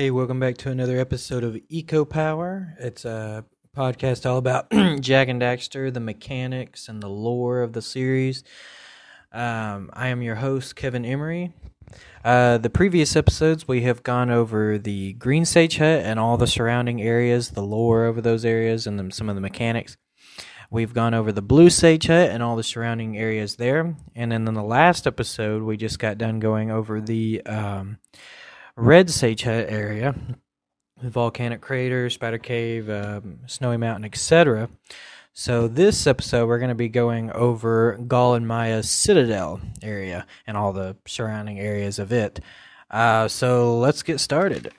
Hey, welcome back to another episode of Eco Power. It's a podcast all about Jak and Daxter, the mechanics and the lore of the series. Um, I am your host, Kevin Emery. Uh, the previous episodes, we have gone over the Green Sage Hut and all the surrounding areas, the lore over those areas, and the, some of the mechanics. We've gone over the Blue Sage Hut and all the surrounding areas there. And then in the last episode, we just got done going over the. Um, Red Sage area, volcanic crater, spider cave, um, snowy mountain, etc. So this episode, we're going to be going over Gol and Maia's Citadel area and all the surrounding areas of it. Uh, so let's get started.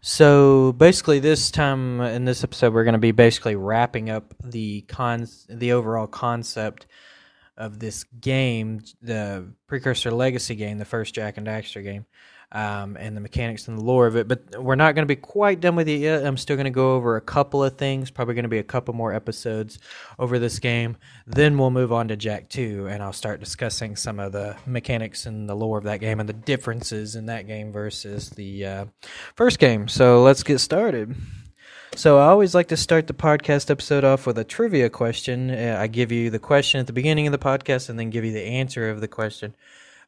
So basically, this time in this episode, we're going to be basically wrapping up the con the overall concept of this game, the precursor legacy game, the first Jak and Daxter game um, and the mechanics and the lore of it. But we're not going to be quite done with it yet. I'm still going to go over a couple of things. Probably going to be a couple more episodes over this game. Then we'll move on to Jak 2, and I'll start discussing some of the mechanics and the lore of that game and the differences in that game versus the uh, first game. So let's get started. So I always like to start the podcast episode off with a trivia question. Uh, I give you the question at the beginning of the podcast and then give you the answer of the question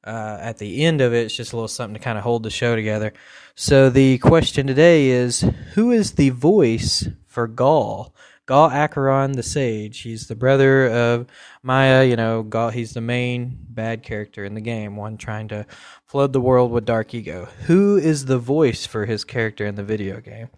uh, at the end of it, it's just a little something to kind of hold the show together. So the question today is Who is the voice for Gol? Gol Acheron the Sage. He's the brother of Maia. You know, Gol, he's the main bad character in the game, one trying to flood the world with dark eco. Who is the voice for his character in the video game?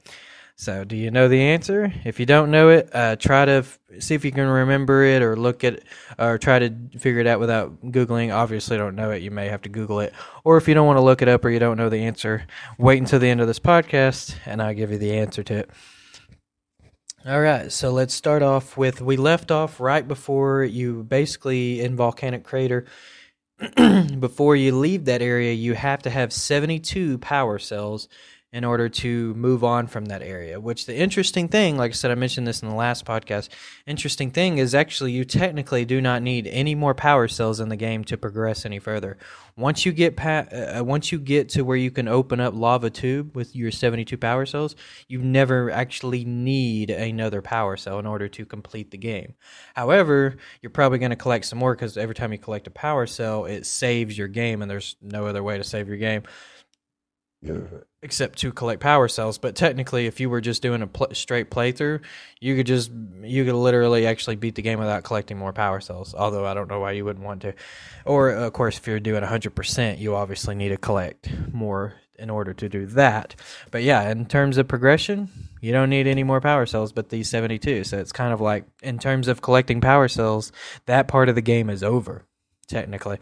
So, do you know the answer? If you don't know it, uh, try to f- see if you can remember it or look at or try to figure it out without Googling. Obviously, don't know it. You may have to Google it. Or if you don't want to look it up or you don't know the answer, wait until the end of this podcast and I'll give you the answer to it. All right, so let's start off with we left off right before you basically in Volcanic Crater. before you leave that area, you have to have 72 power cells in order to move on from that area. Which the interesting thing, like I said, I mentioned this in the last podcast. Interesting thing is actually you technically do not need any more power cells in the game to progress any further. Once you get pa- uh, uh once you get to where you can open up lava tube with your 72 power cells, you never actually need another power cell in order to complete the game. However, you're probably going to collect some more because every time you collect a power cell, it saves your game, and there's no other way to save your game except to collect power cells. But technically, if you were just doing a pl- straight playthrough, you could just you could literally actually beat the game without collecting more power cells. Although I don't know why you wouldn't want to. Or of course, if you're doing 100%, you obviously need to collect more in order to do that. But yeah, in terms of progression, you don't need any more power cells but these 72. So it's kind of like in terms of collecting power cells, that part of the game is over technically.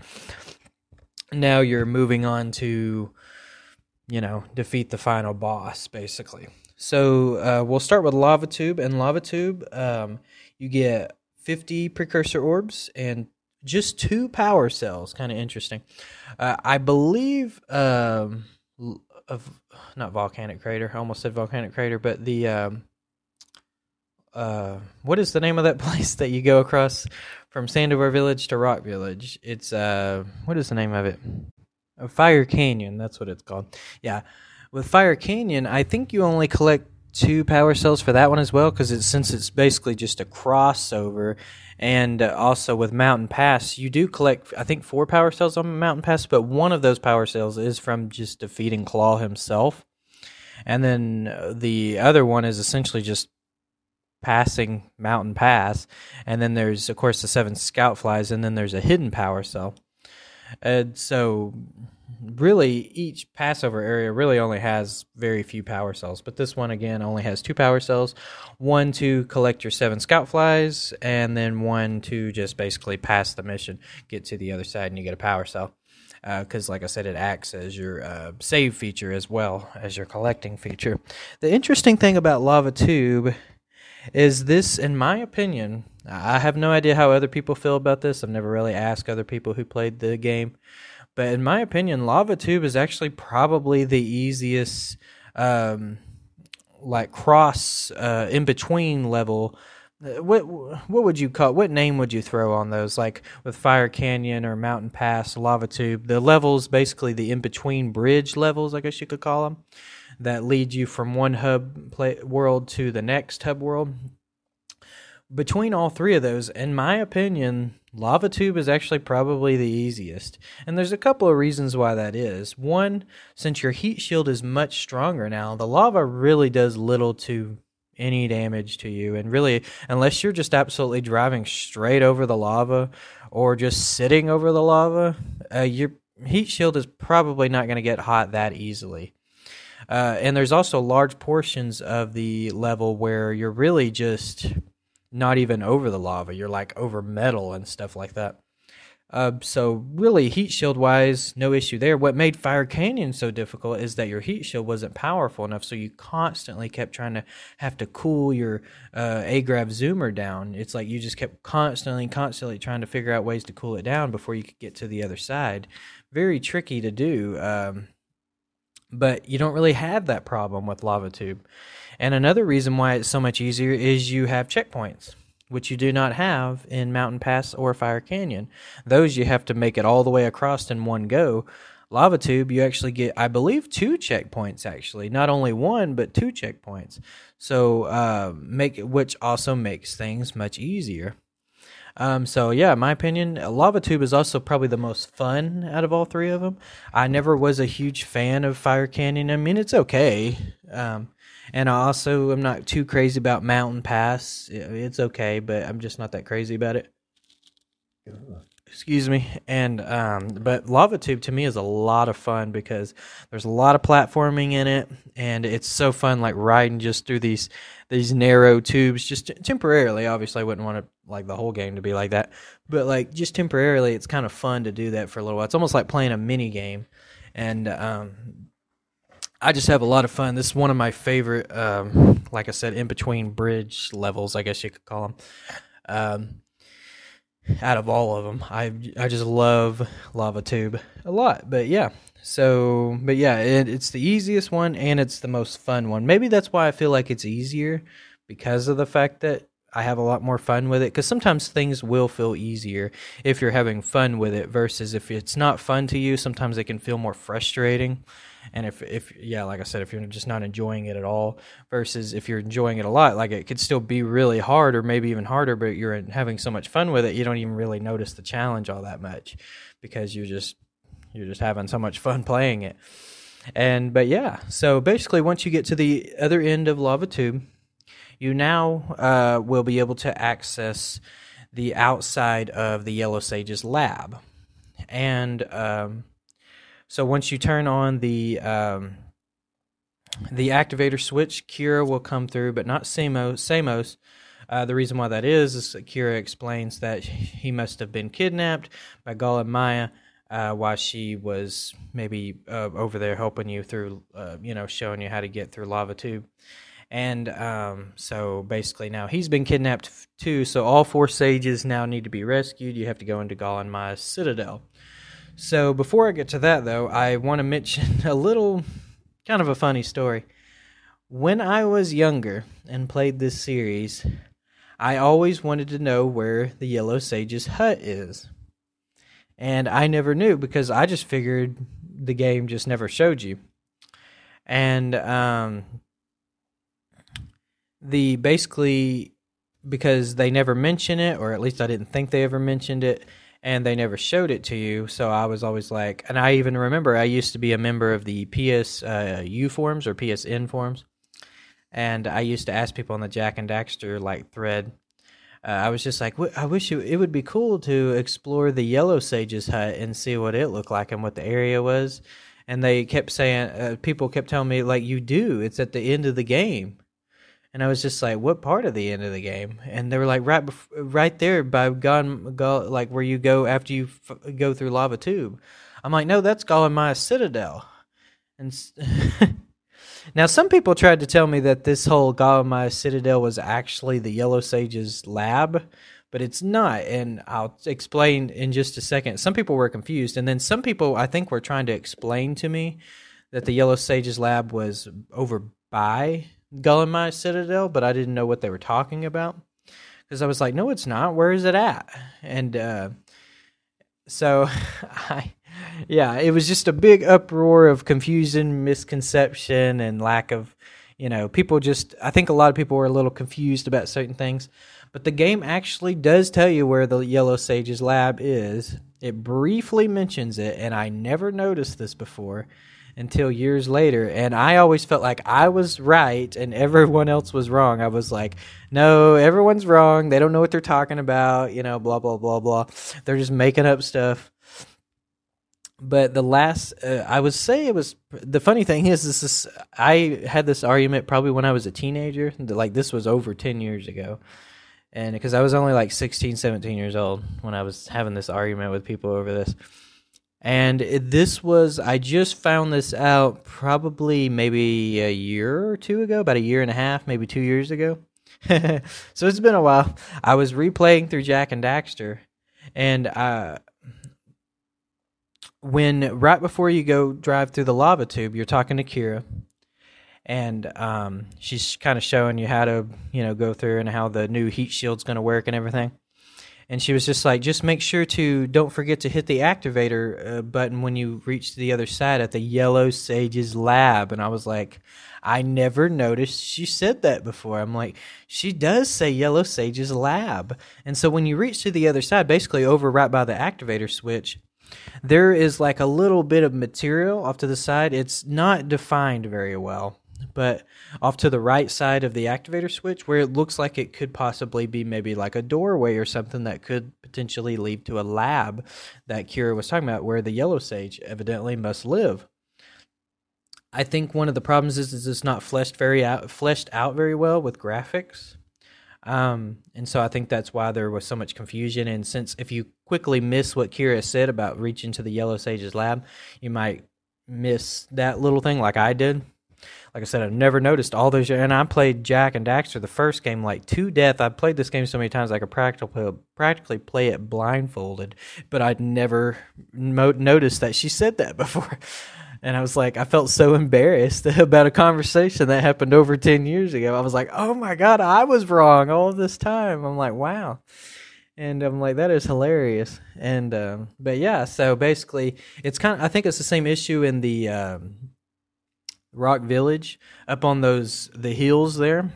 Now you're moving on to you know, defeat the final boss, basically. So uh, we'll start with Lava Tube. And Lava Tube, um, you get 50 precursor orbs and just two power cells. Kind of interesting. Uh, I believe um, of not volcanic crater. I almost said volcanic crater, but the um, uh, what is the name of that place that you go across from Sandover Village to Rock Village? It's uh, what is the name of it? Fire Canyon, that's what it's called. Yeah. With Fire Canyon, I think you only collect two power cells for that one as well because it's since it's basically just a crossover and uh, also with mountain pass you do collect i think four power cells on mountain pass but one of those power cells is from just defeating claw himself and then uh, the other one is essentially just passing mountain pass and then there's of course the seven scout flies and then there's a hidden power cell and so really each passover area really only has very few power cells but this one again only has two power cells. One to collect your seven scout flies and then one to just basically pass the mission get to the other side and you get a power cell. Because uh, like i said it acts as your uh, save feature as well as your collecting feature. The interesting thing about lava tube is this in my opinion I have no idea how other people feel about this. I've never really asked other people who played the game. But in my opinion, Lava Tube is actually probably the easiest, um, like cross uh, in between level uh, what what would you call what name would you throw on those like with fire canyon or mountain pass lava tube the levels basically the in between bridge levels i guess you could call them that lead you from one hub play, world to the next hub world between all three of those in my opinion lava tube is actually probably the easiest and there's a couple of reasons why that is one since your heat shield is much stronger now the lava really does little to any damage to you. And really, unless you're just absolutely driving straight over the lava or just sitting over the lava, uh, your heat shield is probably not going to get hot that easily. Uh, and there's also large portions of the level where you're really just not even over the lava. You're like over metal and stuff like that. Uh, so really, heat shield wise, no issue there. What made Fire Canyon so difficult is that your heat shield wasn't powerful enough, so you constantly kept trying to have to cool your uh, zoomer down. It's like you just kept constantly, constantly trying to figure out ways to cool it down before you could get to the other side. Very tricky to do, um, but you don't really have that problem with Lava Tube. And another reason why it's so much easier is you have checkpoints which you do not have in Mountain Pass or Fire Canyon. Those you have to make it all the way across in one go. Lava Tube, you actually get, I believe, two checkpoints. Actually, not only one, but two checkpoints. So uh, make which also makes things much easier. Um, so yeah, my opinion, Lava Tube is also probably the most fun out of all three of them. I never was a huge fan of Fire Canyon. I mean, it's okay. Um, and I also am not too crazy about Mountain Pass. It's okay, but I'm just not that crazy about it. Excuse me. And um, but Lava Tube to me is a lot of fun because there's a lot of platforming in it, and it's so fun like riding just through these these narrow tubes just temporarily. Obviously, I wouldn't want to like the whole game to be like that, but like just temporarily, it's kind of fun to do that for a little while. It's almost like playing a mini game, and um, I just have a lot of fun. This is one of my favorite, um, like I said, in between bridge levels, I guess you could call them. Um, out of all of them, I I just love Lava Tube a lot. But yeah, so but yeah, it, it's the easiest one and it's the most fun one. Maybe that's why I feel like it's easier because of the fact that I have a lot more fun with it because sometimes things will feel easier if you're having fun with it versus if it's not fun to you. Sometimes it can feel more frustrating. And if, if yeah, like I said, if you're just not enjoying it at all, versus if you're enjoying it a lot, like it could still be really hard or maybe even harder, but you're having so much fun with it, you don't even really notice the challenge all that much because you're just you're just having so much fun playing it. And but yeah, so basically, once you get to the other end of Lava Tube, you now uh, will be able to access the outside of the Yellow Sage's lab, and um, so once you turn on the um, the activator switch, Kira will come through, but not Samos. Samos. Uh, the reason why that is is that Kira explains that he must have been kidnapped by Gol and Maia uh, while she was maybe uh, over there helping you through, uh, you know, showing you how to get through lava tube. And um, so basically now he's been kidnapped too. So all four sages now need to be rescued. You have to go into Gol and Maia's citadel. So before I get to that, though, I want to mention a little kind of a funny story. When I was younger and played this series, I always wanted to know where the Yellow Sage's hut is. And I never knew because I just figured the game just never showed you. And um, the basically because they never mention it, or at least I didn't think they ever mentioned it and they never showed it to you. So I was always like, and I even remember I used to be a member of the PSU uh, forums or PSN forums, and I used to ask people on the Jak and Daxter like thread. Uh, I was just like, I wish it, it would be cool to explore the Yellow Sage's hut and see what it looked like and what the area was. And they kept saying, uh, people kept telling me, like, you do. It's at the end of the game. And I was just like, "What part of the end of the game?" And they were like, "Right, bef- right there by Gon, go, like where you go after you f- go through Lava Tube." I'm like, "No, that's Maia Citadel." And now some people tried to tell me that this whole Maia Citadel was actually the Yellow Sage's lab, but it's not. And I'll explain in just a second. Some people were confused, and then some people I think were trying to explain to me that the Yellow Sage's lab was over by Gullenmai Citadel, but I didn't know what they were talking about. because I was like, no, it's not. Where is it at? And uh, so I, yeah, it was just a big uproar of confusion, misconception, and lack of, you know, people just. I think a lot of people were a little confused about certain things, but the game actually does tell you where the Yellow Sage's lab is. It briefly mentions it, and I never noticed this before until years later. And I always felt like I was right and everyone else was wrong. I was like, no, everyone's wrong. They don't know what they're talking about, you know, blah, blah, blah, blah. They're just making up stuff. But the last, uh, I would say it was the funny thing is, this is I had this argument probably when I was a teenager. Like this was over 10 years ago. And because I was only like 16, 17 years old when I was having this argument with people over this and this was, I just found this out probably maybe a year or two ago, about a year and a half, maybe two years ago. so it's been a while. I was replaying through Jak and Daxter, and uh, when right before you go drive through the lava tube, you're talking to Kira, and um, she's kind of showing you how to, you know, go through and how the new heat shield's going to work and everything and she was just like, just make sure to don't forget to hit the activator uh, button when you reach the other side at the Yellow Sage's lab. And I was like, I never noticed she said that before. I'm like, she does say Yellow Sage's lab. And so when you reach to the other side, basically over right by the activator switch, there is like a little bit of material off to the side. It's not defined very well but off to the right side of the activator switch where it looks like it could possibly be maybe like a doorway or something that could potentially lead to a lab that Kira was talking about where the yellow sage evidently must live. I think one of the problems is, is it's not fleshed very out fleshed out very well with graphics. Um, and so I think that's why there was so much confusion. And since if you quickly miss what Kira said about reaching to the Yellow Sage's lab, you might miss that little thing like I did like I said, I've never noticed all those. And I played Jak and Daxter the first game like to death. I played this game so many times I could practically practically play it blindfolded, but I'd never mo- noticed that she said that before. And I was like, I felt so embarrassed about a conversation that happened over 10 years ago. I was like, oh my God, I was wrong all this time. I'm like, wow. And I'm like, that is hilarious. And, um, but yeah, so basically, it's kind of, I think it's the same issue in the, um, Rock Village, up on those the hills there,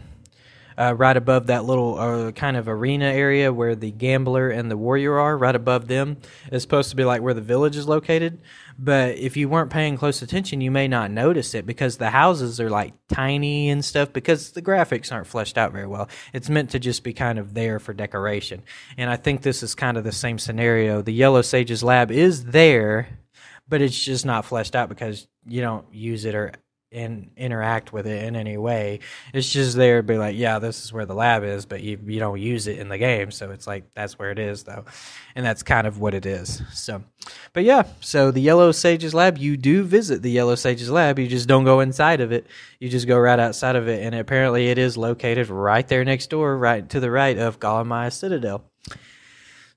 uh, right above that little uh, kind of arena area where the gambler and the warrior are. Right above them is supposed to be like where the village is located. But if you weren't paying close attention, you may not notice it because the houses are like tiny and stuff because the graphics aren't fleshed out very well. It's meant to just be kind of there for decoration. And I think this is kind of the same scenario. The Yellow Sages lab is there, but it's just not fleshed out because you don't use it or and interact with it in any way. It's just there to be like, yeah, this is where the lab is, but you you don't use it in the game, so it's like that's where it is though, and that's kind of what it is. So, but yeah, so the Yellow Sages lab, you do visit the Yellow Sages lab, you just don't go inside of it. You just go right outside of it, and apparently it is located right there next door, right to the right of Gallium Citadel.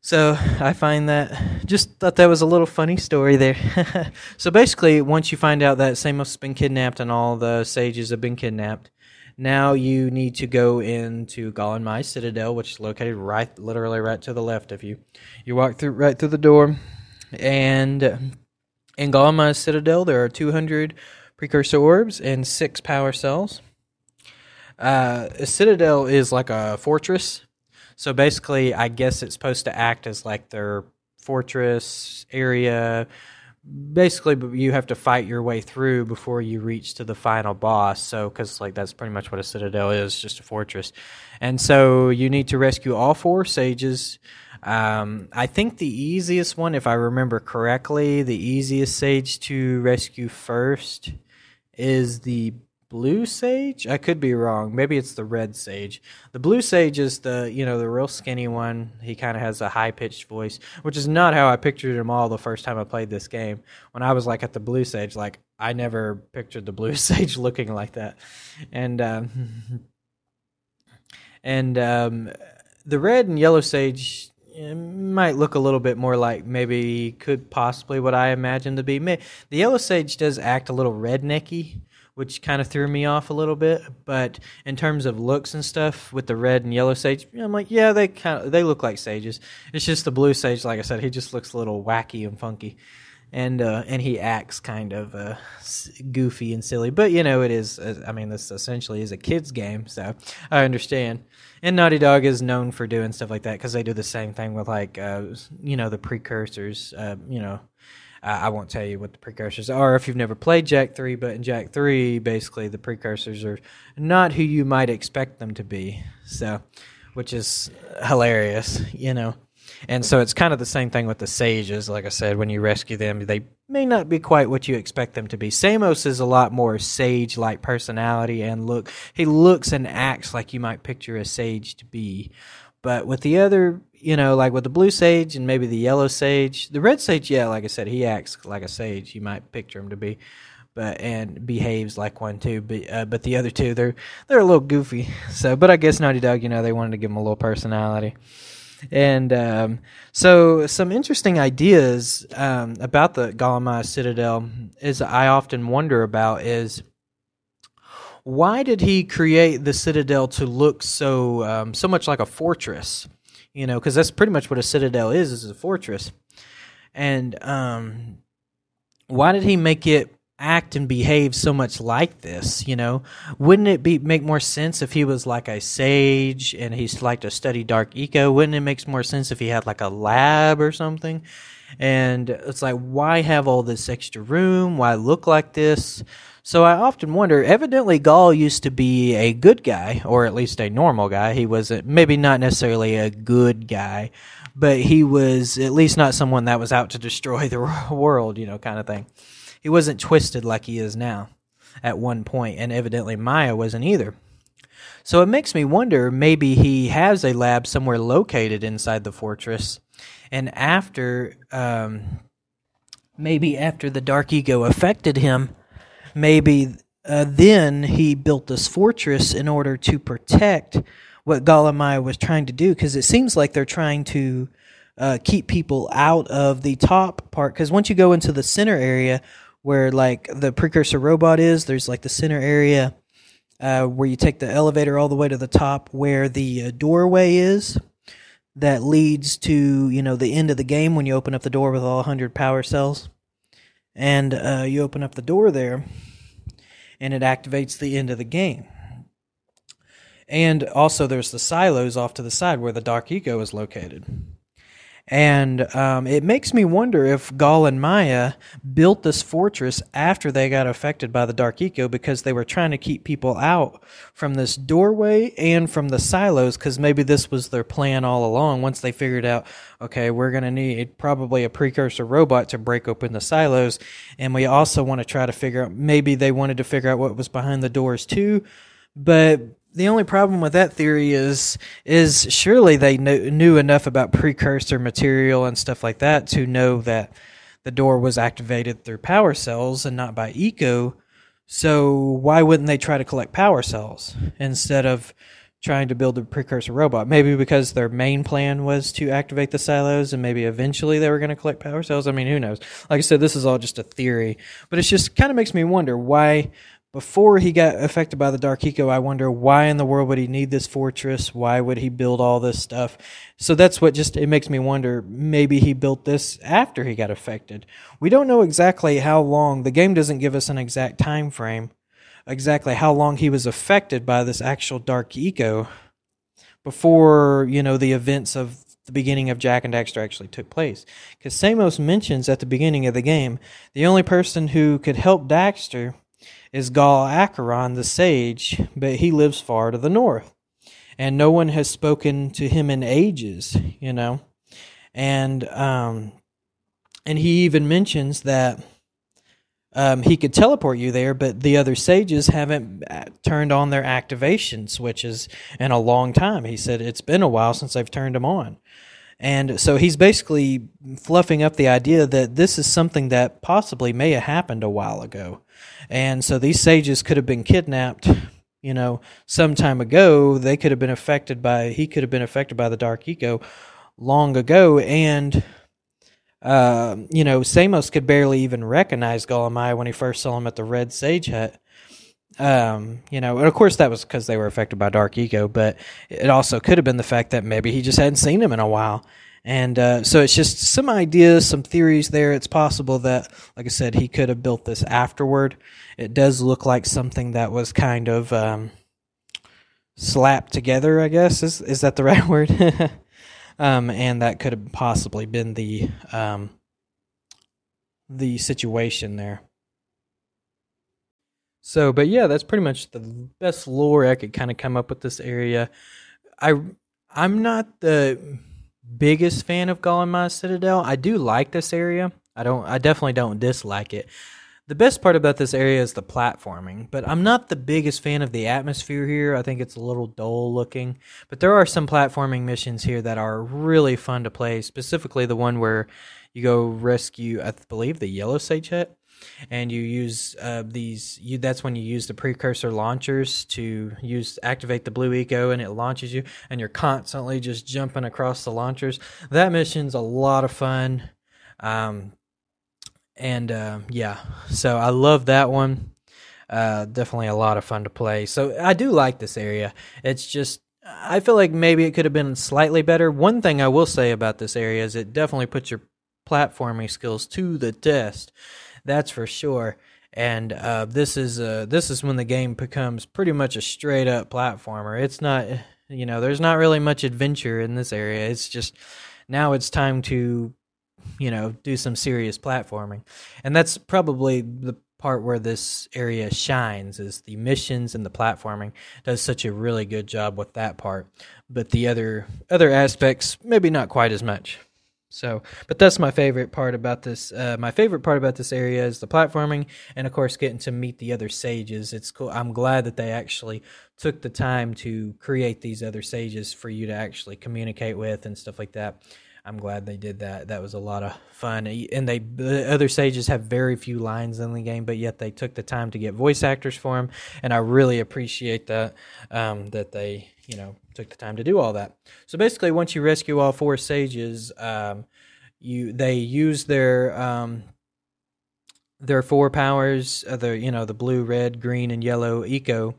So I find that just thought that was a little funny story there. so basically, once you find out that Samos has been kidnapped and all the sages have been kidnapped, now you need to go into Gallium Maia Citadel, which is located right, literally right to the left of you. You walk through right through the door, and in Gallium Maia Citadel there are 200 precursor orbs and six power cells. Uh, a citadel is like a fortress so basically, I guess it's supposed to act as like their fortress area. Basically, you have to fight your way through before you reach to the final boss. So, because like that's pretty much what a citadel is, just a fortress. And so you need to rescue all four sages. Um, I think the easiest one, if I remember correctly, the easiest sage to rescue first is the blue sage. I could be wrong. Maybe it's the red sage. The blue sage is the you know the real skinny one. He kind of has a high pitched voice, which is not how I pictured him all the first time I played this game. When I was like at the blue sage, like I never pictured the blue sage looking like that, and um, and um, the red and yellow sage might look a little bit more like maybe could possibly what I imagined to be. The yellow sage does act a little rednecky, which kind of threw me off a little bit. But in terms of looks and stuff, with the red and yellow sage, I'm like, yeah, they kind of they look like sages. It's just the blue sage, like I said, he just looks a little wacky and funky, and uh, and he acts kind of uh, goofy and silly. But you know, it is. Uh, I mean, this essentially is a kids game, so I understand. And Naughty Dog is known for doing stuff like that because they do the same thing with like uh, you know the precursors, uh, you know Uh, I won't tell you what the precursors are if you've never played Jak 3, but in Jak 3, basically the precursors are not who you might expect them to be. So, which is hilarious, you know. And so it's kind of the same thing with the sages. Like I said, when you rescue them, they may not be quite what you expect them to be. Samos is a lot more sage like personality and look. He looks and acts like you might picture a sage to be. But with the other you know, like with the blue sage and maybe the yellow sage, the red sage, yeah, like I said, he acts like a sage. You might picture him to be, but and behaves like one too. But uh, but the other two, they're they're a little goofy. So, but I guess Naughty Dog, you know, they wanted to give him a little personality. And um, so, some interesting ideas um, about the Golem Citadel is I often wonder about is why did he create the citadel to look so um, so much like a fortress? You know, because that's pretty much what a citadel is, is a fortress. And um, why did he make it act and behave so much like this? You know, wouldn't it be make more sense if he was like a sage and he's like to study dark eco? Wouldn't it make more sense if he had like a lab or something? And it's like, why have all this extra room? Why look like this? So I often wonder. Evidently, Gol used to be a good guy, or at least a normal guy. He was maybe not necessarily a good guy, but he was at least not someone that was out to destroy the world, you know, kind of thing. He wasn't twisted like he is now at one point, and evidently Maia wasn't either. So it makes me wonder maybe he has a lab somewhere located inside the fortress, and after, um, maybe after the dark eco affected him, maybe uh, then he built this fortress in order to protect what Maia was trying to do because it seems like they're trying to uh, keep people out of the top part. Because once you go into the center area where like the precursor robot is there's like the center area uh, where you take the elevator all the way to the top where the uh, doorway is that leads to you know the end of the game when you open up the door with all 100 power cells and uh, you open up the door there, and it activates the end of the game. And also, there's the silos off to the side where the Dark Eco is located. And um, it makes me wonder if Gol and Maia built this fortress after they got affected by the Dark Eco because they were trying to keep people out from this doorway and from the silos because maybe this was their plan all along. Once they figured out, okay, we're going to need probably a precursor robot to break open the silos. And we also want to try to figure out, maybe they wanted to figure out what was behind the doors too. But the only problem with that theory is is surely they knew, knew enough about precursor material and stuff like that to know that the door was activated through power cells and not by eco. So why wouldn't they try to collect power cells instead of trying to build a precursor robot? Maybe because their main plan was to activate the silos and maybe eventually they were going to collect power cells. I mean, who knows? Like I said, this is all just a theory, but it just kind of makes me wonder why before he got affected by the Dark Eco, I wonder why in the world would he need this fortress? Why would he build all this stuff? So that's what just it makes me wonder. Maybe he built this after he got affected. We don't know exactly how long. The game doesn't give us an exact time frame, exactly how long he was affected by this actual Dark Eco before you know the events of the beginning of Jak and Daxter actually took place. Because Samos mentions at the beginning of the game the only person who could help Daxter is Gol Acheron the sage, but he lives far to the north. And no one has spoken to him in ages, you know. And um and he even mentions that um, he could teleport you there, but the other sages haven't uh, turned on their activation switches in a long time. He said it's been a while since they've turned them on. And so he's basically fluffing up the idea that this is something that possibly may have happened a while ago. And so these sages could have been kidnapped, you know, some time ago. They could have been affected by, he could have been affected by the Dark Eco long ago. And, uh, you know, Samos could barely even recognize Maia when he first saw him at the Red Sage Hut. Um, you know, and of course that was because they were affected by Dark Eco, but it also could have been the fact that maybe he just hadn't seen him in a while. And uh, so it's just some ideas, some theories there. It's possible that, like I said, he could have built this afterward. It does look like something that was kind of um, slapped together. I guess is is that the right word? um, and that could have possibly been the um, the situation there. So, but yeah, that's pretty much the best lore I could kind of come up with this area. I I'm not the biggest fan of Golem Maia Citadel. I do like this area. I don't. I definitely don't dislike it. The best part about this area is the platforming, but I'm not the biggest fan of the atmosphere here. I think it's a little dull looking, but there are some platforming missions here that are really fun to play. Specifically, the one where you go rescue, I believe, the yellow sage hut and you use uh, these you that's when you use the precursor launchers to use activate the blue eco and it launches you. And you're constantly just jumping across the launchers. That mission's a lot of fun. Um, and uh, yeah. So i love that one. Uh, definitely a lot of fun to play. So i do like this area. It's just i feel like maybe it could have been slightly better. One thing i will say about this area is it definitely puts your platforming skills to the test that's for sure. And uh, this is uh, this is when the game becomes pretty much a straight up platformer. It's not, you know, there's not really much adventure in this area. It's just now it's time to, you know, do some serious platforming, and that's probably the part where this area shines is the missions and the platforming does such a really good job with that part but the other other aspects maybe not quite as much so, but that's my favorite part about this. Uh, my favorite part about this area is the platforming, and of course, getting to meet the other sages. It's cool. I'm glad that they actually took the time to create these other sages for you to actually communicate with and stuff like that. I'm glad they did that. That was a lot of fun. And they the other sages have very few lines in the game, but yet they took the time to get voice actors for them, and I really appreciate that. Um, that they you know took the time to do all that. So basically, once you rescue all four sages, um, you they use their um, their four powers, uh, the you know the blue, red, green, and yellow eco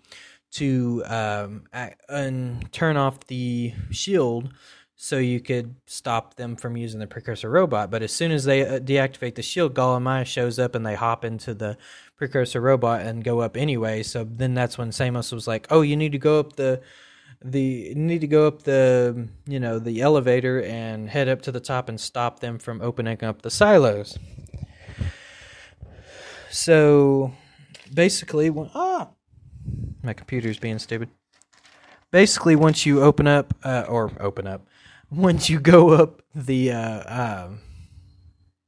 to um, and turn off the shield so you could stop them from using the precursor robot. But as soon as they uh, deactivate the shield, Golem Maia shows up and they hop into the precursor robot and go up anyway. So then that's when Samos was like, "Oh, you need to go up the the need to go up the you know the elevator and head up to the top and stop them from opening up the silos. So basically, when, ah, my computer's being stupid. Basically, once you open up uh, or open up, once you go up the uh, um,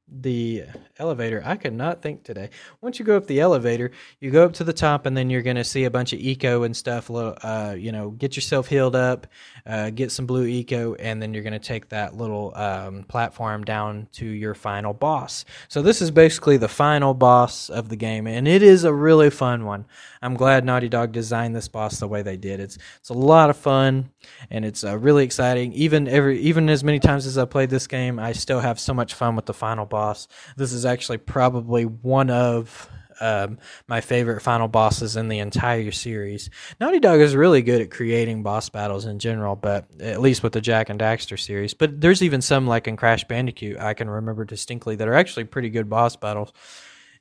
the elevator. I could not think today. Once you go up the elevator, you go up to the top, and then you're going to see a bunch of eco and stuff. Uh, you know, get yourself healed up, uh, get some blue eco, and then you're going to take that little um, platform down to your final boss. So this is basically the final boss of the game, and it is a really fun one. I'm glad Naughty Dog designed this boss the way they did. It's it's a lot of fun, and it's uh, really exciting. Even every even as many times as I played this game, I still have so much fun with the final boss. This is actually probably one of um, my favorite final bosses in the entire series. Naughty Dog is really good at creating boss battles in general, but at least with the Jak and Daxter series. But there's even some like in Crash Bandicoot I can remember distinctly that are actually pretty good boss battles.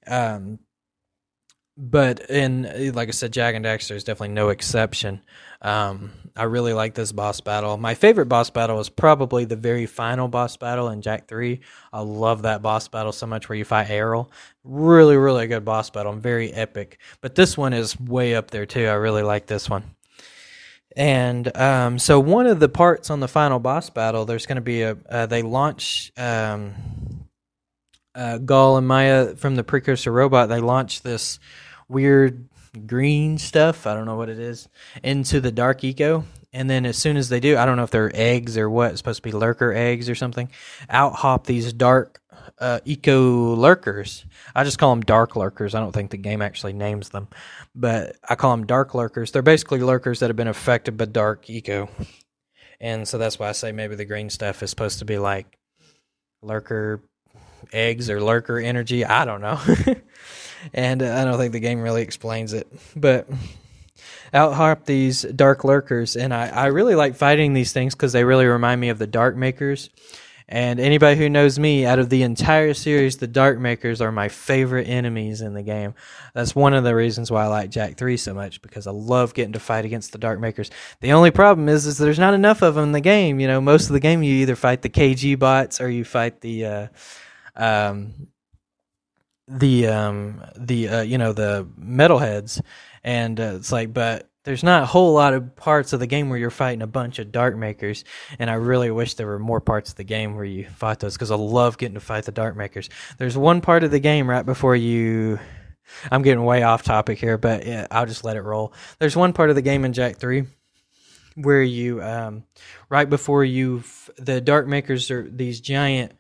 Um, but in like I said, Jak and Daxter is definitely no exception. Um, I really like this boss battle. My favorite boss battle is probably the very final boss battle in Jak Three. I love that boss battle so much, where you fight Errol. Really, really good boss battle. and very epic. But this one is way up there too. I really like this one. And um, so one of the parts on the final boss battle, there's going to be a uh, they launch um, uh, and Maia from the precursor robot. They launch this weird green stuff. I don't know what it is into the dark eco. And then as soon as they do, I don't know if they're eggs or what. It's supposed to be lurker eggs or something. Out hop these dark uh, eco lurkers. I just call them dark lurkers. I don't think the game actually names them, but I call them dark lurkers. They're basically lurkers that have been affected by dark eco, and so that's why I say maybe the green stuff is supposed to be like lurker eggs or lurker energy. I don't know. and uh, I don't think the game really explains it. But out hop these dark lurkers, and I, I really like fighting these things because they really remind me of the dark makers. And anybody who knows me, out of the entire series, the Dark Makers are my favorite enemies in the game. That's one of the reasons why I like Jak 3 so much, because I love getting to fight against the Dark Makers. The only problem is, is there's not enough of them in the game. You know, most of the game you either fight the KG bots or you fight the, uh, um, the, um, the, uh, you know, the metalheads. And uh, it's like, but there's not a whole lot of parts of the game where you're fighting a bunch of dark makers. And i really wish there were more parts of the game where you fought those because i love getting to fight the dark makers. There's one part of the game right before you i'm getting way off topic here but yeah, i'll just let it roll. There's one part of the game in Jak 3 where you um, right before you the dark makers are these giant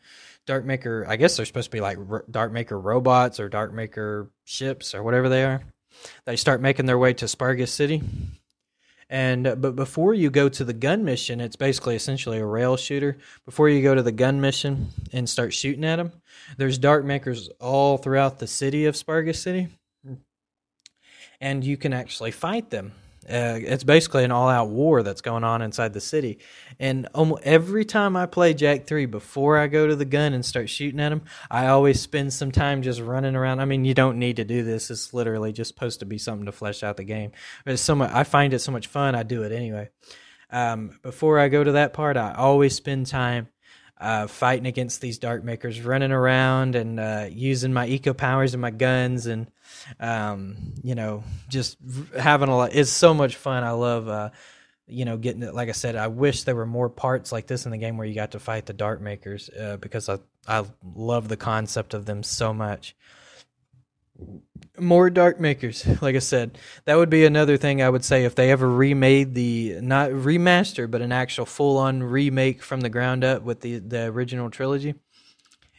dark maker i guess they're supposed to be like dark maker robots or dark maker ships or whatever they are they start making their way to Spargus City. And uh, but before you go to the gun mission, it's basically essentially a rail shooter. Before you go to the gun mission and start shooting at them, there's dark makers all throughout the city of Spargus City, and you can actually fight them. Uh, it's basically an all-out war that's going on inside the city, and almost every time I play Jak Three, before I go to the gun and start shooting at them, I always spend some time just running around. I mean, you don't need to do this; it's literally just supposed to be something to flesh out the game. But it's so much. I find it so much fun. I do it anyway. Um, before I go to that part, I always spend time uh, fighting against these dark makers, running around and uh, using my eco powers and my guns, and um, you know, just having a lot. It's so much fun. I love, uh, you know, getting it. Like I said, I wish there were more parts like this in the game where you got to fight the dark makers uh, because I I love the concept of them so much more dark makers like i said. That would be another thing i would say if they ever remade the not remaster but an actual full-on remake from the ground up with the the original trilogy.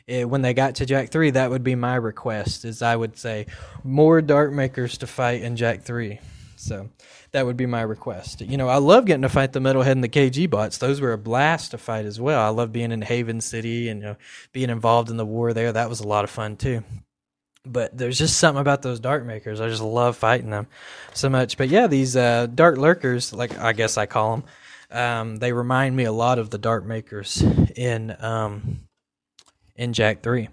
It, eh, when they got to Jak 3 that would be my request is i would say more dark makers to fight in Jak 3 so that would be my request. You know i love getting to fight the metalhead and the kg bots. Those were a blast to fight as well. I love being in haven city and you know, being involved in the war there. That was a lot of fun too but there's just something about those dark makers. I just love fighting them so much. But yeah, these uh, dark lurkers, like I guess I call them, um, they remind me a lot of the dark makers in um, in Jak Three.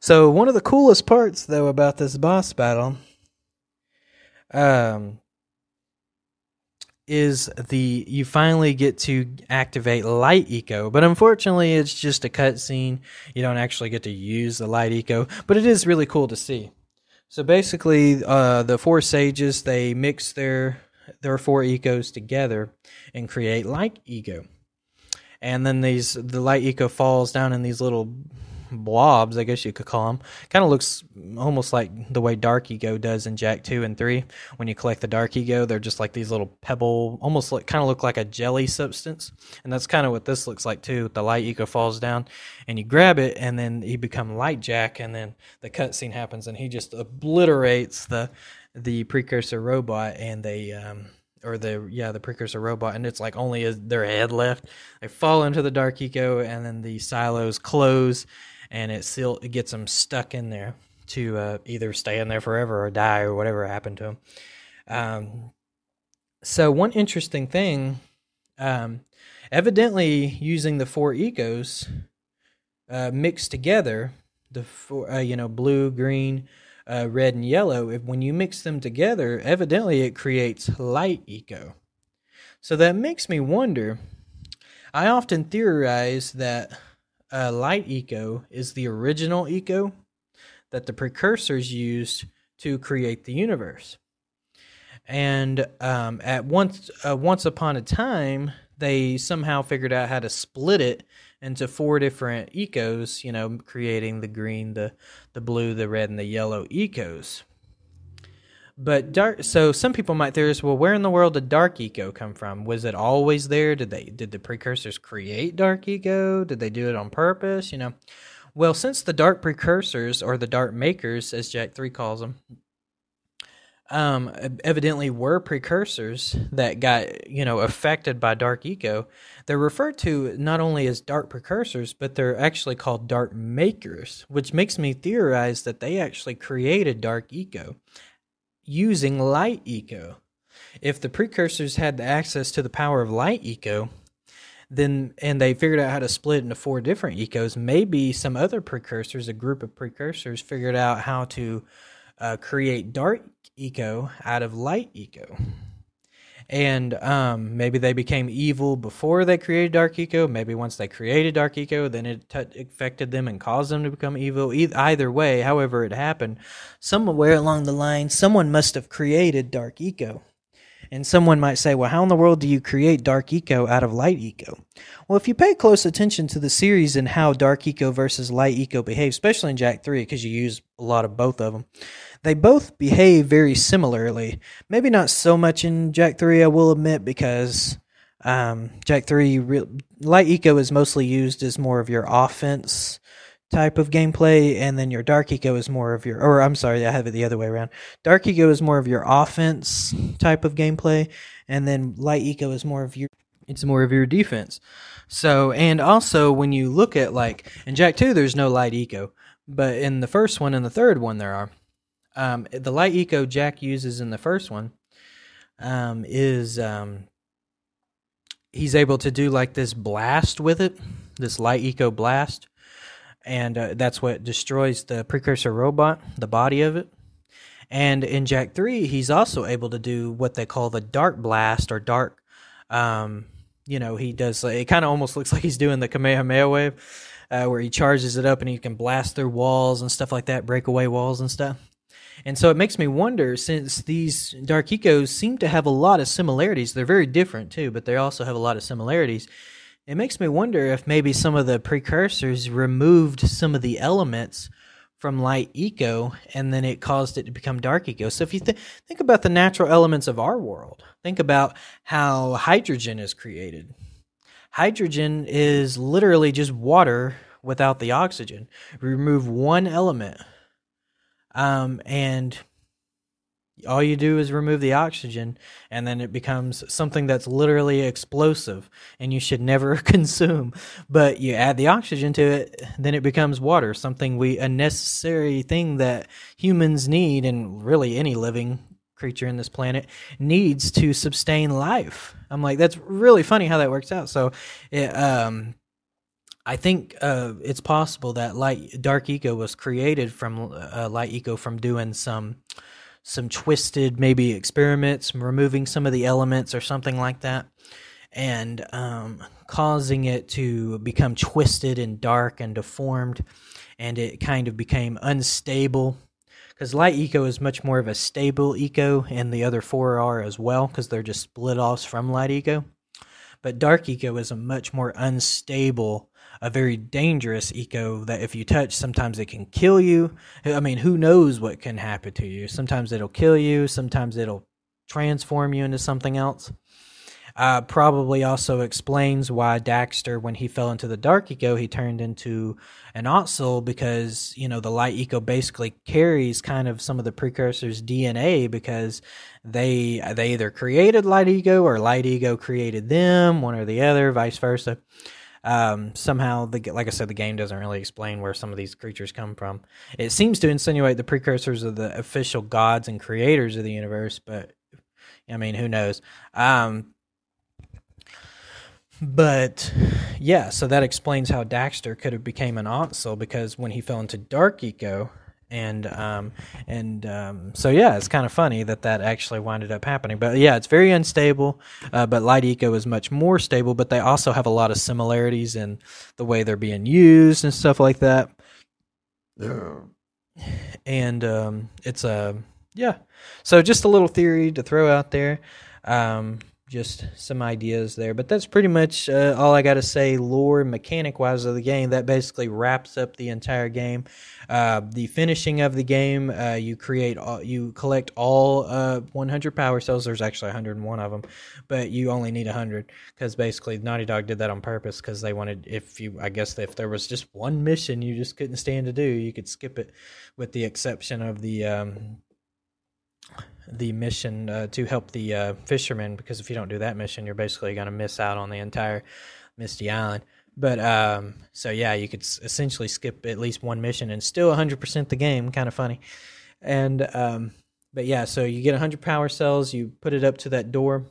So one of the coolest parts, though, about this boss battle, um, is the you finally get to activate light eco but unfortunately it's just a cutscene. You don't actually get to use the light eco but it is really cool to see. So basically uh, the four sages they mix their their four ecos together and create light eco. And then these the light eco falls down in these little blobs, I guess you could call them. Kind of looks almost like the way Dark Eco does in Jak 2 and 3. When you collect the Dark Eco, they're just like these little pebble, almost like kind of look like a jelly substance. And that's kind of what this looks like too. The light Eco falls down and you grab it and then you become Light Jak, and then the cutscene happens and he just obliterates the the precursor robot and they um or the yeah the precursor robot and it's like only their head left they fall into the dark eco and then the silos close and it still it gets them stuck in there to uh, either stay in there forever or die or whatever happened to them. Um, so one interesting thing, um, evidently using the four ecos uh, mixed together, the four, uh, you know blue, green, uh, red, and yellow. If when you mix them together, evidently it creates light eco. So that makes me wonder. I often theorize that uh, light eco is the original eco that the precursors used to create the universe. And um, at once, uh, once upon a time, they somehow figured out how to split it into four different ecos. You know, creating the green, the the blue, the red, and the yellow ecos. But dark. So some people might theorize, well, where in the world did dark eco come from? Was it always there? Did they did the precursors create dark eco? Did they do it on purpose? You know. Well, since the dark precursors or the dark makers, as Jak Three calls them, um, evidently were precursors that got you know affected by dark eco. They're referred to not only as dark precursors, but they're actually called dark makers, which makes me theorize that they actually created dark eco using light eco. If the precursors had the access to the power of light eco, then and they figured out how to split into four different ecos, maybe some other precursors, a group of precursors, figured out how to uh, create dark eco out of light eco. And um, maybe they became evil before they created Dark Eco. Maybe once they created Dark Eco, then it t- affected them and caused them to become evil. E- either way, however it happened, somewhere along the line, someone must have created Dark Eco. And someone might say, well, how in the world do you create Dark Eco out of Light Eco? Well, if you pay close attention to the series and how Dark Eco versus Light Eco behave, especially in Jak 3, because you use a lot of both of them, they both behave very similarly. Maybe not so much in Jak 3, I will admit, because um, Jak 3, re- Light Eco is mostly used as more of your offense type of gameplay, and then your Dark Eco is more of your, or I'm sorry, I have it the other way around. Dark Eco is more of your offense type of gameplay, and then Light Eco is more of your, it's more of your defense. So, and also when you look at like, in Jak 2, there's no Light Eco, but in the first one and the third one, there are. Um, the Light Eco Jak uses in the first one um, is um, he's able to do like this blast with it, this Light Eco blast and uh, that's what destroys the precursor robot, the body of it. And in Jak 3, he's also able to do what they call the dark blast or dark. Um, you know, he does. It kind of almost looks like he's doing the Kamehameha wave, uh, where he charges it up and he can blast through walls and stuff like that, break away walls and stuff. And so it makes me wonder, since these Dark Ecos seem to have a lot of similarities, they're very different too, but they also have a lot of similarities it makes me wonder if maybe some of the precursors removed some of the elements from light eco and then it caused it to become dark eco. So if you th- think about the natural elements of our world, think about how hydrogen is created. Hydrogen is literally just water without the oxygen. Remove one element, um, and all you do is remove the oxygen and then it becomes something that's literally explosive and you should never consume. But you add the oxygen to it then it becomes water something we a necessary thing that humans need and really any living creature in this planet needs to sustain life. I'm like that's really funny how that works out. So it, um I think uh, it's possible that light dark eco was created from uh, light eco from doing some some twisted maybe experiments, removing some of the elements or something like that, and um, causing it to become twisted and dark and deformed, and it kind of became unstable. Because light eco is much more of a stable eco, and the other four are as well, because they're just split offs from light eco. But dark eco is a much more unstable a very dangerous eco that if you touch, sometimes it can kill you. I mean, who knows what can happen to you? Sometimes it'll kill you, sometimes it'll transform you into something else. Uh, probably also explains why Daxter, when he fell into the dark eco, he turned into an Ottsel because you know the light eco basically carries kind of some of the precursors' DNA because they they either created light eco or light eco created them, one or the other, vice versa. Um, somehow, the like I said, the game doesn't really explain where some of these creatures come from. It seems to insinuate the precursors of the official gods and creators of the universe, but I mean, who knows? Um, but yeah, so that explains how Daxter could have became an Ottsel because when he fell into Dark Eco, and um, and um, so yeah, it's kind of funny that that actually winded up happening. But yeah, it's very unstable. Uh, but Light Eco is much more stable, but they also have a lot of similarities in the way they're being used and stuff like that. Yeah. And um, it's a yeah. So just a little theory to throw out there. Um, just some ideas there. But that's pretty much uh, all I got to say, lore mechanic wise of the game. That basically wraps up the entire game. Uh, the finishing of the game, uh, you create, all, you collect all uh, 100 power cells. There's actually 101 of them, but you only need 100 because basically Naughty Dog did that on purpose because they wanted, if you, I guess, if there was just one mission you just couldn't stand to do, you could skip it, with the exception of the. Um, the mission uh, to help the uh, fishermen because if you don't do that mission, you're basically going to miss out on the entire Misty Island. But um, so yeah, you could s- essentially skip at least one mission and still 100% the game. Kind of funny. And um, but yeah, so you get 100 power cells, you put it up to that door,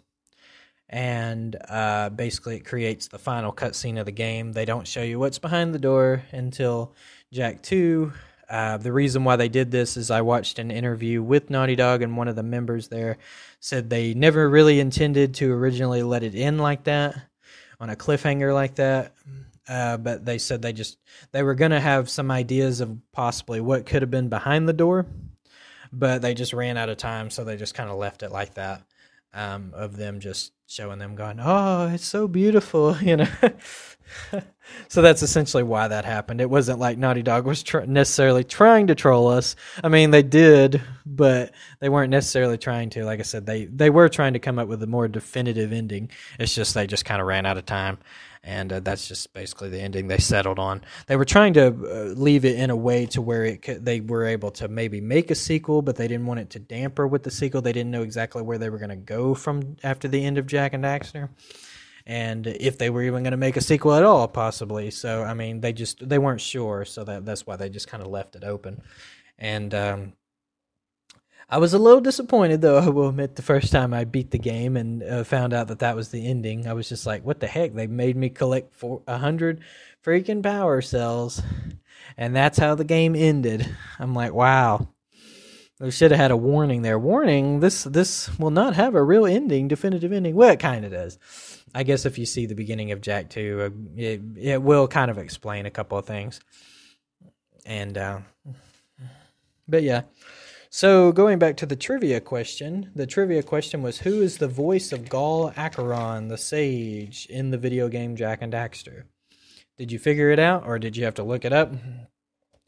and uh, basically it creates the final cutscene of the game. They don't show you what's behind the door until Jak 2. Uh, the reason why they did this is I watched an interview with Naughty Dog, and one of the members there said they never really intended to originally let it end like that, on a cliffhanger like that. Uh, but they said they just they were gonna have some ideas of possibly what could have been behind the door, but they just ran out of time, so they just kind of left it like that. Um, of them just showing them going, "Oh, it's so beautiful," you know. so that's essentially why that happened. It wasn't like Naughty Dog was tr- necessarily trying to troll us. I mean, they did, but they weren't necessarily trying to. Like I said, they they were trying to come up with a more definitive ending. It's just they just kind of ran out of time, and uh, that's just basically the ending they settled on. They were trying to uh, leave it in a way to where it could, they were able to maybe make a sequel, but they didn't want it to damper with the sequel. They didn't know exactly where they were going to go from after the end of Jak and Daxter and if they were even going to make a sequel at all possibly so i mean they just they weren't sure so that that's why they just kind of left it open and um, i was a little disappointed though i will admit the first time i beat the game and uh, found out that that was the ending i was just like what the heck they made me collect four, 100 freaking power cells and that's how the game ended i'm like wow they should have had a warning there. Warning: This this will not have a real ending, definitive ending. Well, it kind of does. I guess if you see the beginning of Jak Two, uh, it it will kind of explain a couple of things. And uh, but yeah. So going back to the trivia question, the trivia question was who is the voice of Gol Acheron, the sage, in the video game Jak and Daxter? Did you figure it out or did you have to look it up?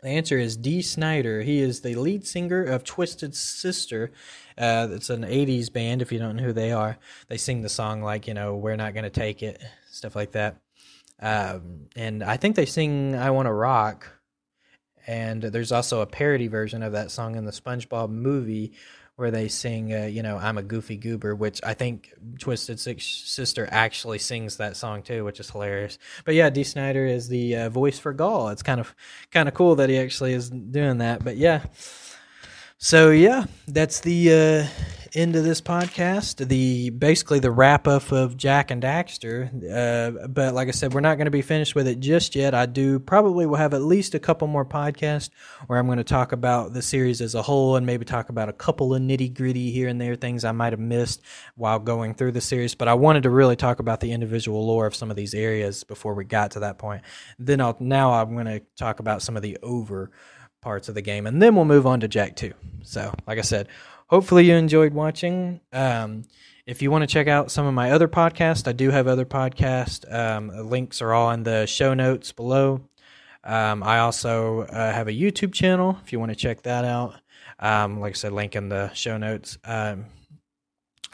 The answer is Dee Snider. He is the lead singer of Twisted Sister. Uh, it's an 80s band, if you don't know who they are. They sing the song like, you know, We're Not Gonna Take It, stuff like that. Um, and I think they sing I Wanna Rock. And there's also a parody version of that song in the SpongeBob movie where they sing, uh, you know, I'm a goofy goober, which I think Twisted Sister actually sings that song too, which is hilarious. But yeah, Dee Snider is the uh, voice for Gol. It's kind of kind of cool that he actually is doing that. But yeah, so yeah, that's the uh, end of this podcast. The basically the wrap up of Jak and Daxter. Uh, but like I said, we're not going to be finished with it just yet. I do probably will have at least a couple more podcasts where I'm going to talk about the series as a whole and maybe talk about a couple of nitty gritty here and there things I might have missed while going through the series. But I wanted to really talk about the individual lore of some of these areas before we got to that point. Then I'll now I'm going to talk about some of the over parts of the game, and then we'll move on to Jak 2. So, like I said, hopefully you enjoyed watching. Um, if you want to check out some of my other podcasts, I do have other podcasts. Um, links are all in the show notes below. Um, I also uh, have a YouTube channel if you want to check that out. Um, like I said, link in the show notes.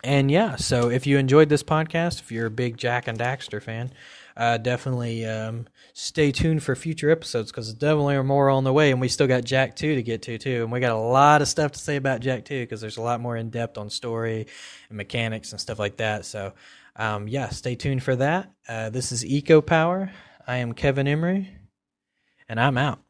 And yeah, so if you enjoyed this podcast, if you're a big Jak and Daxter fan, uh, definitely um, stay tuned for future episodes because definitely are more on the way, and we still got Jak Two to get to too, and we got a lot of stuff to say about Jak Two because there's a lot more in depth on story and mechanics and stuff like that. So, um, yeah, stay tuned for that. Uh, this is Eco Power. I am Kevin Emery, and I'm out.